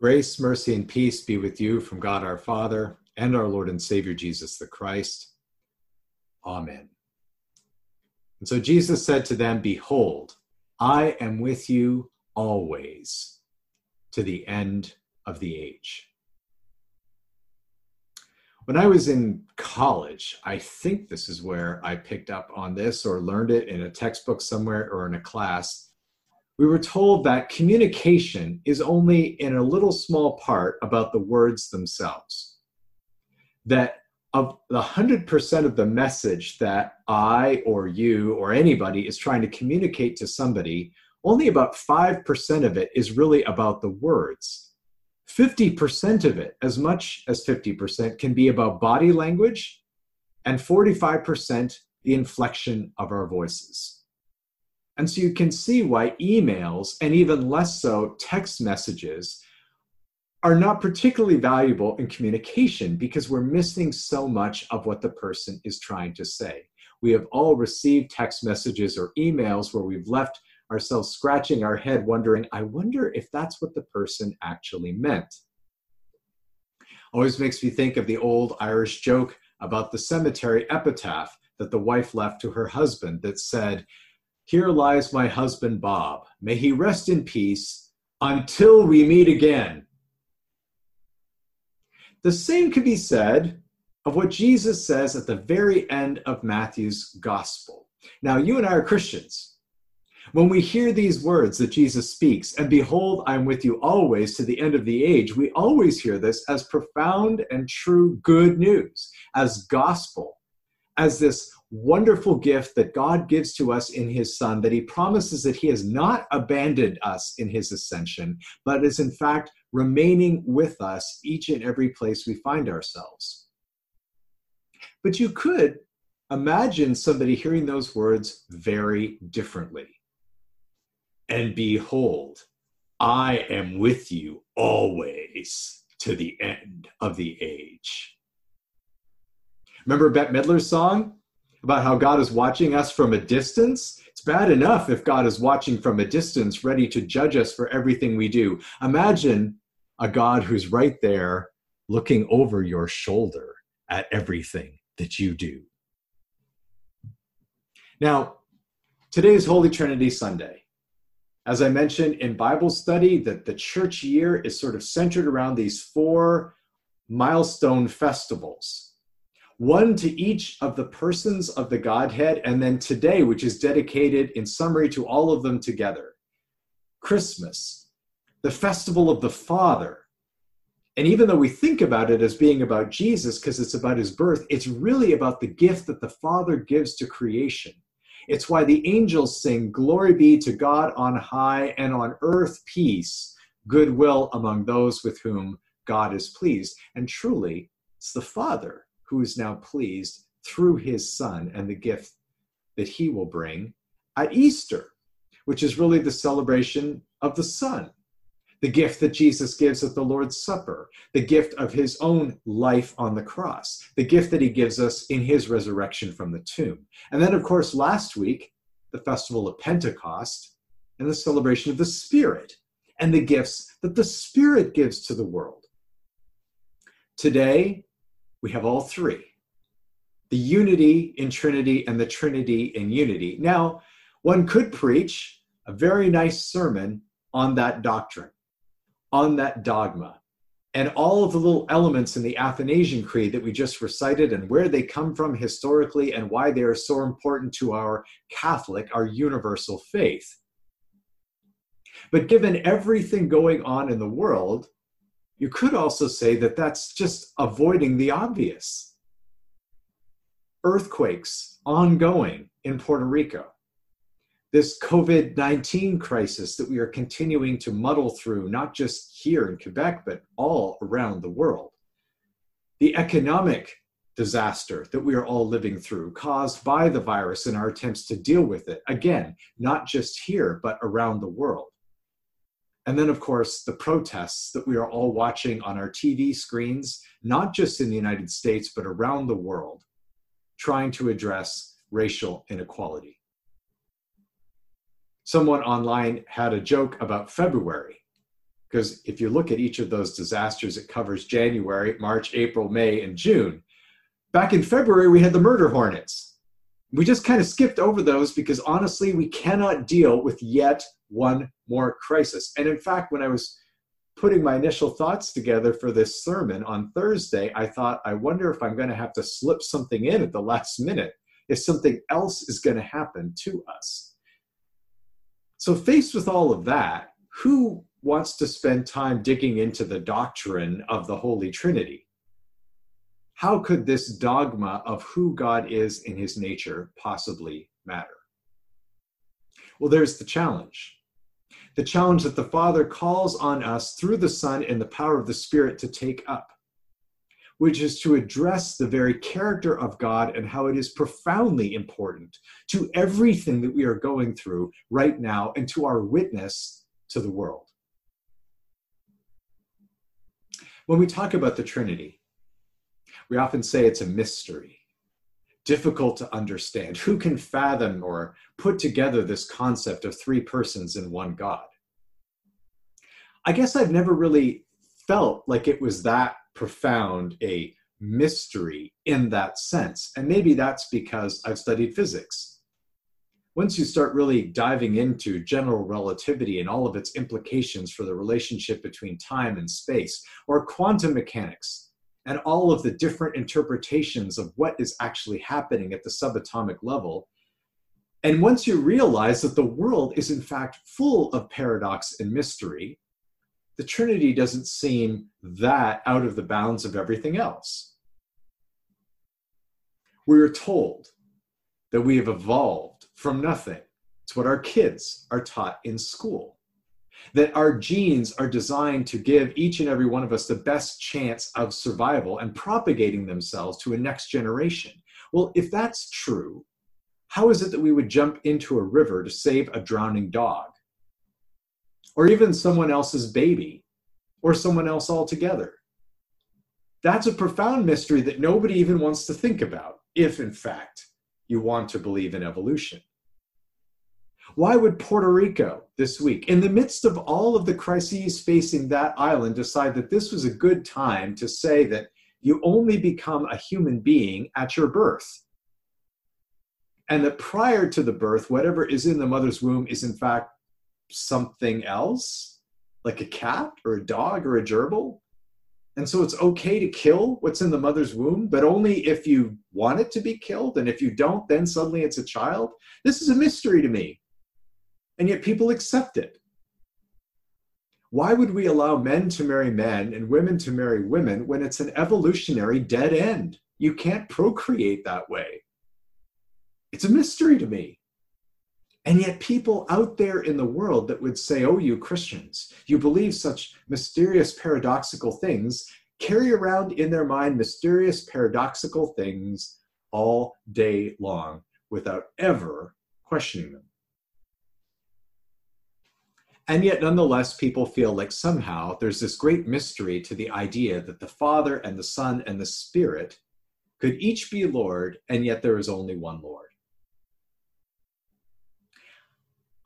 Grace, mercy, and peace be with you from God our Father and our Lord and Savior Jesus the Christ. Amen. And so Jesus said to them, Behold, I am with you always to the end of the age. When I was in college, I think this is where I picked up on this or learned it in a textbook somewhere or in a class we were told that communication is only in a little small part about the words themselves. That of the 100% of the message that I or you or anybody is trying to communicate to somebody, only about 5% of it is really about the words. 50% of it, as much as 50%, can be about body language, and 45% the inflection of our voices. And so you can see why emails and even less so text messages are not particularly valuable in communication because we're missing so much of what the person is trying to say. We have all received text messages or emails where we've left ourselves scratching our head, wondering, I wonder if that's what the person actually meant. Always makes me think of the old Irish joke about the cemetery epitaph that the wife left to her husband that said, here lies my husband Bob. May he rest in peace until we meet again. The same could be said of what Jesus says at the very end of Matthew's gospel. Now, you and I are Christians. When we hear these words that Jesus speaks, and behold, I'm with you always to the end of the age, we always hear this as profound and true good news, as gospel, as this wonderful gift that God gives to us in his Son, that he promises that he has not abandoned us in his ascension, but is in fact remaining with us each and every place we find ourselves. But you could imagine somebody hearing those words very differently. And behold, I am with you always to the end of the age. Remember Bette Midler's song? About how God is watching us from a distance. It's bad enough if God is watching from a distance, ready to judge us for everything we do. Imagine a God who's right there looking over your shoulder at everything that you do. Now, today is Holy Trinity Sunday. As I mentioned in Bible study, that the church year is sort of centered around these four milestone festivals one to each of the persons of the Godhead, and then today, which is dedicated in summary to all of them together. Christmas, the festival of the Father. And even though we think about it as being about Jesus because it's about his birth, it's really about the gift that the Father gives to creation. It's why the angels sing, Glory be to God on high, and on earth peace, goodwill among those with whom God is pleased. And truly, it's the Father who is now pleased through his son and the gift that he will bring at Easter, which is really the celebration of the Son, the gift that Jesus gives at the Lord's Supper, the gift of his own life on the cross, the gift that he gives us in his resurrection from the tomb. And then, of course, last week, the festival of Pentecost and the celebration of the Spirit and the gifts that the Spirit gives to the world. Today, we have all three the unity in Trinity and the Trinity in unity. Now, one could preach a very nice sermon on that doctrine, on that dogma, and all of the little elements in the Athanasian Creed that we just recited and where they come from historically and why they are so important to our Catholic, our universal faith. But given everything going on in the world, you could also say that that's just avoiding the obvious. Earthquakes ongoing in Puerto Rico. This COVID 19 crisis that we are continuing to muddle through, not just here in Quebec, but all around the world. The economic disaster that we are all living through caused by the virus and our attempts to deal with it. Again, not just here, but around the world. And then, of course, the protests that we are all watching on our TV screens, not just in the United States, but around the world, trying to address racial inequality. Someone online had a joke about February Because if you look at each of those disasters, it covers January, March, April, May, and June. Back in February, we had the murder hornets. We just kind of skipped over those because honestly, we cannot deal with yet one more crisis. And in fact, when I was putting my initial thoughts together for this sermon on Thursday, I thought, I wonder if I'm going to have to slip something in at the last minute, if something else is going to happen to us. So, faced with all of that, who wants to spend time digging into the doctrine of the Holy Trinity? How could this dogma of who God is in his nature possibly matter? Well, there's the challenge. The challenge that the Father calls on us through the Son and the power of the Spirit to take up, which is to address the very character of God and how it is profoundly important to everything that we are going through right now and to our witness to the world. When we talk about the Trinity, we often say it's a mystery difficult to understand. Who can fathom or put together this concept of three persons in one God? I guess I've never really felt like it was that profound a mystery in that sense. And maybe that's because I've studied physics. Once you start really diving into general relativity and all of its implications for the relationship between time and space, or quantum mechanics, and all of the different interpretations of what is actually happening at the subatomic level. And once you realize that the world is in fact full of paradox and mystery, the Trinity doesn't seem that out of the bounds of everything else. We are told that we have evolved from nothing. It's what our kids are taught in school that our genes are designed to give each and every one of us the best chance of survival and propagating themselves to a next generation. Well, if that's true, how is it that we would jump into a river to save a drowning dog? Or even someone else's baby, or someone else altogether? That's a profound mystery that nobody even wants to think about, if in fact you want to believe in evolution. Why would Puerto Rico this week, in the midst of all of the crises facing that island, decide that this was a good time to say that you only become a human being at your birth? And that prior to the birth, whatever is in the mother's womb is in fact something else, like a cat or a dog or a gerbil? And so it's okay to kill what's in the mother's womb, but only if you want it to be killed. And if you don't, then suddenly it's a child. This is a mystery to me and yet people accept it. Why would we allow men to marry men and women to marry women when it's an evolutionary dead end? You can't procreate that way. It's a mystery to me. And yet, people out there in the world that would say, Oh, you Christians, you believe such mysterious, paradoxical things, carry around in their mind mysterious, paradoxical things all day long without ever questioning them. And yet, nonetheless, people feel like somehow there's this great mystery to the idea that the Father and the Son and the Spirit could each be Lord, and yet there is only one Lord.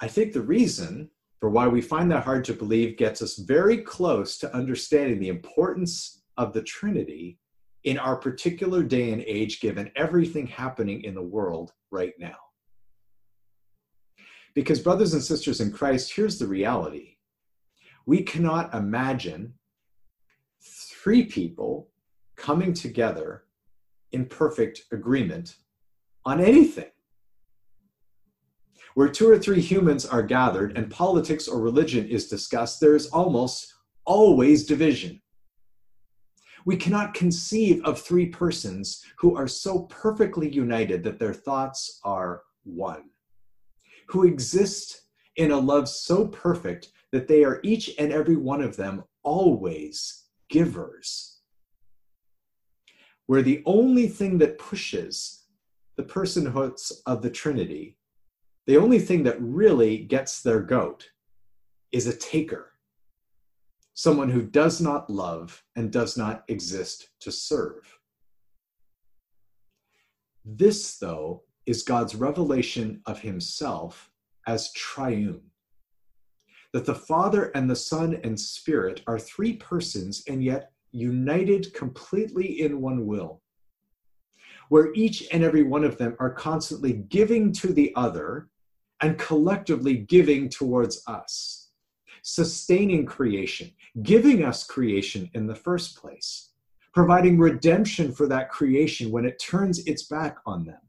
I think the reason for why we find that hard to believe gets us very close to understanding the importance of the Trinity in our particular day and age, given everything happening in the world right now. Because, brothers and sisters in Christ, here's the reality we cannot imagine three people coming together in perfect agreement on anything. Where two or three humans are gathered and politics or religion is discussed, there is almost always division. We cannot conceive of three persons who are so perfectly united that their thoughts are one who exist in a love so perfect that they are each and every one of them always givers. Where the only thing that pushes the personhoods of the Trinity, the only thing that really gets their goat, is a taker. Someone who does not love and does not exist to serve. This, though, is God's revelation of himself as triune. that the Father and the Son and Spirit are three persons and yet united completely in one will, where each and every one of them are constantly giving to the other and collectively giving towards us, sustaining creation, giving us creation in the first place, providing redemption for that creation when it turns its back on them.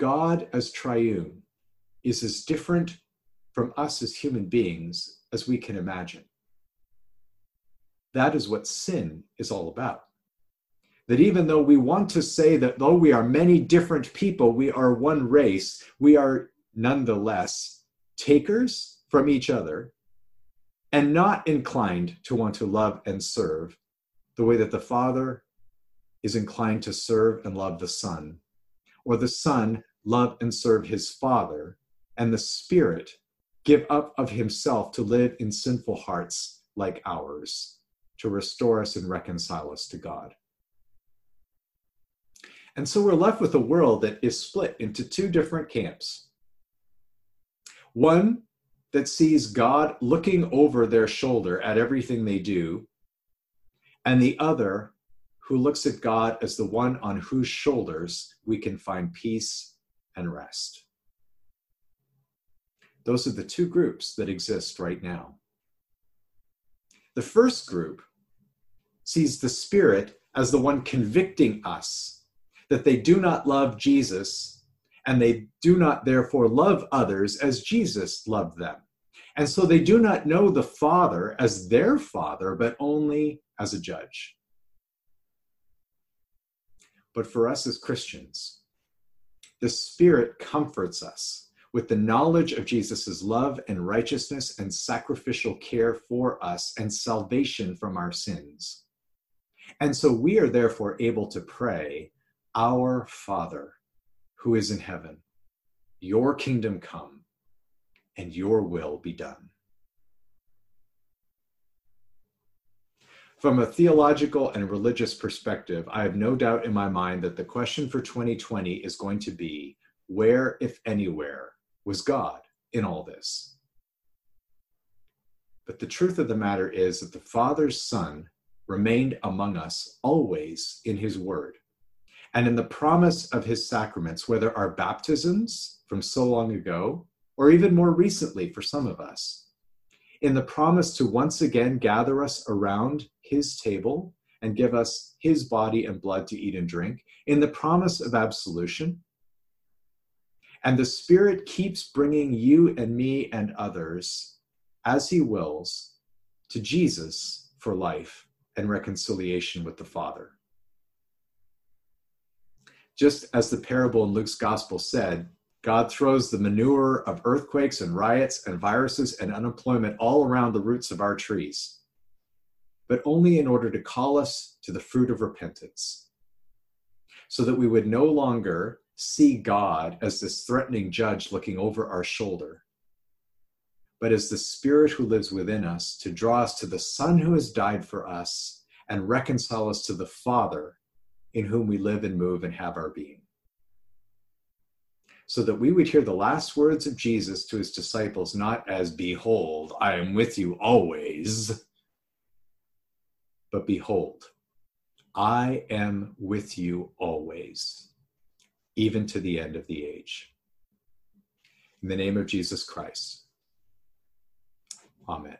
God as triune is as different from us as human beings as we can imagine. That is what sin is all about. That even though we want to say that though we are many different people, we are one race, we are nonetheless takers from each other and not inclined to want to love and serve the way that the Father is inclined to serve and love the Son, or the Son love and serve his Father, and the Spirit give up of himself to live in sinful hearts like ours, to restore us and reconcile us to God. And so we're left with a world that is split into two different camps. One that sees God looking over their shoulder at everything they do, and the other who looks at God as the one on whose shoulders we can find peace and rest. Those are the two groups that exist right now. The first group sees the Spirit as the one convicting us that they do not love Jesus and they do not therefore love others as Jesus loved them. And so they do not know the Father as their Father, but only as a judge. But for us as Christians, the Spirit comforts us with the knowledge of Jesus' love and righteousness and sacrificial care for us and salvation from our sins. And so we are therefore able to pray, Our Father, who is in heaven, your kingdom come, and your will be done. From a theological and religious perspective, I have no doubt in my mind that the question for 2020 is going to be where, if anywhere, was God in all this? But the truth of the matter is that the Father's Son remained among us always in his word and in the promise of his sacraments, whether our baptisms from so long ago or even more recently for some of us in the promise to once again gather us around his table and give us his body and blood to eat and drink, in the promise of absolution. And the Spirit keeps bringing you and me and others, as he wills, to Jesus for life and reconciliation with the Father. Just as the parable in Luke's gospel said, God throws the manure of earthquakes and riots and viruses and unemployment all around the roots of our trees, but only in order to call us to the fruit of repentance, so that we would no longer see God as this threatening judge looking over our shoulder, but as the Spirit who lives within us to draw us to the Son who has died for us and reconcile us to the Father in whom we live and move and have our being so that we would hear the last words of Jesus to his disciples not as, Behold, I am with you always, but behold, I am with you always, even to the end of the age. In the name of Jesus Christ. Amen.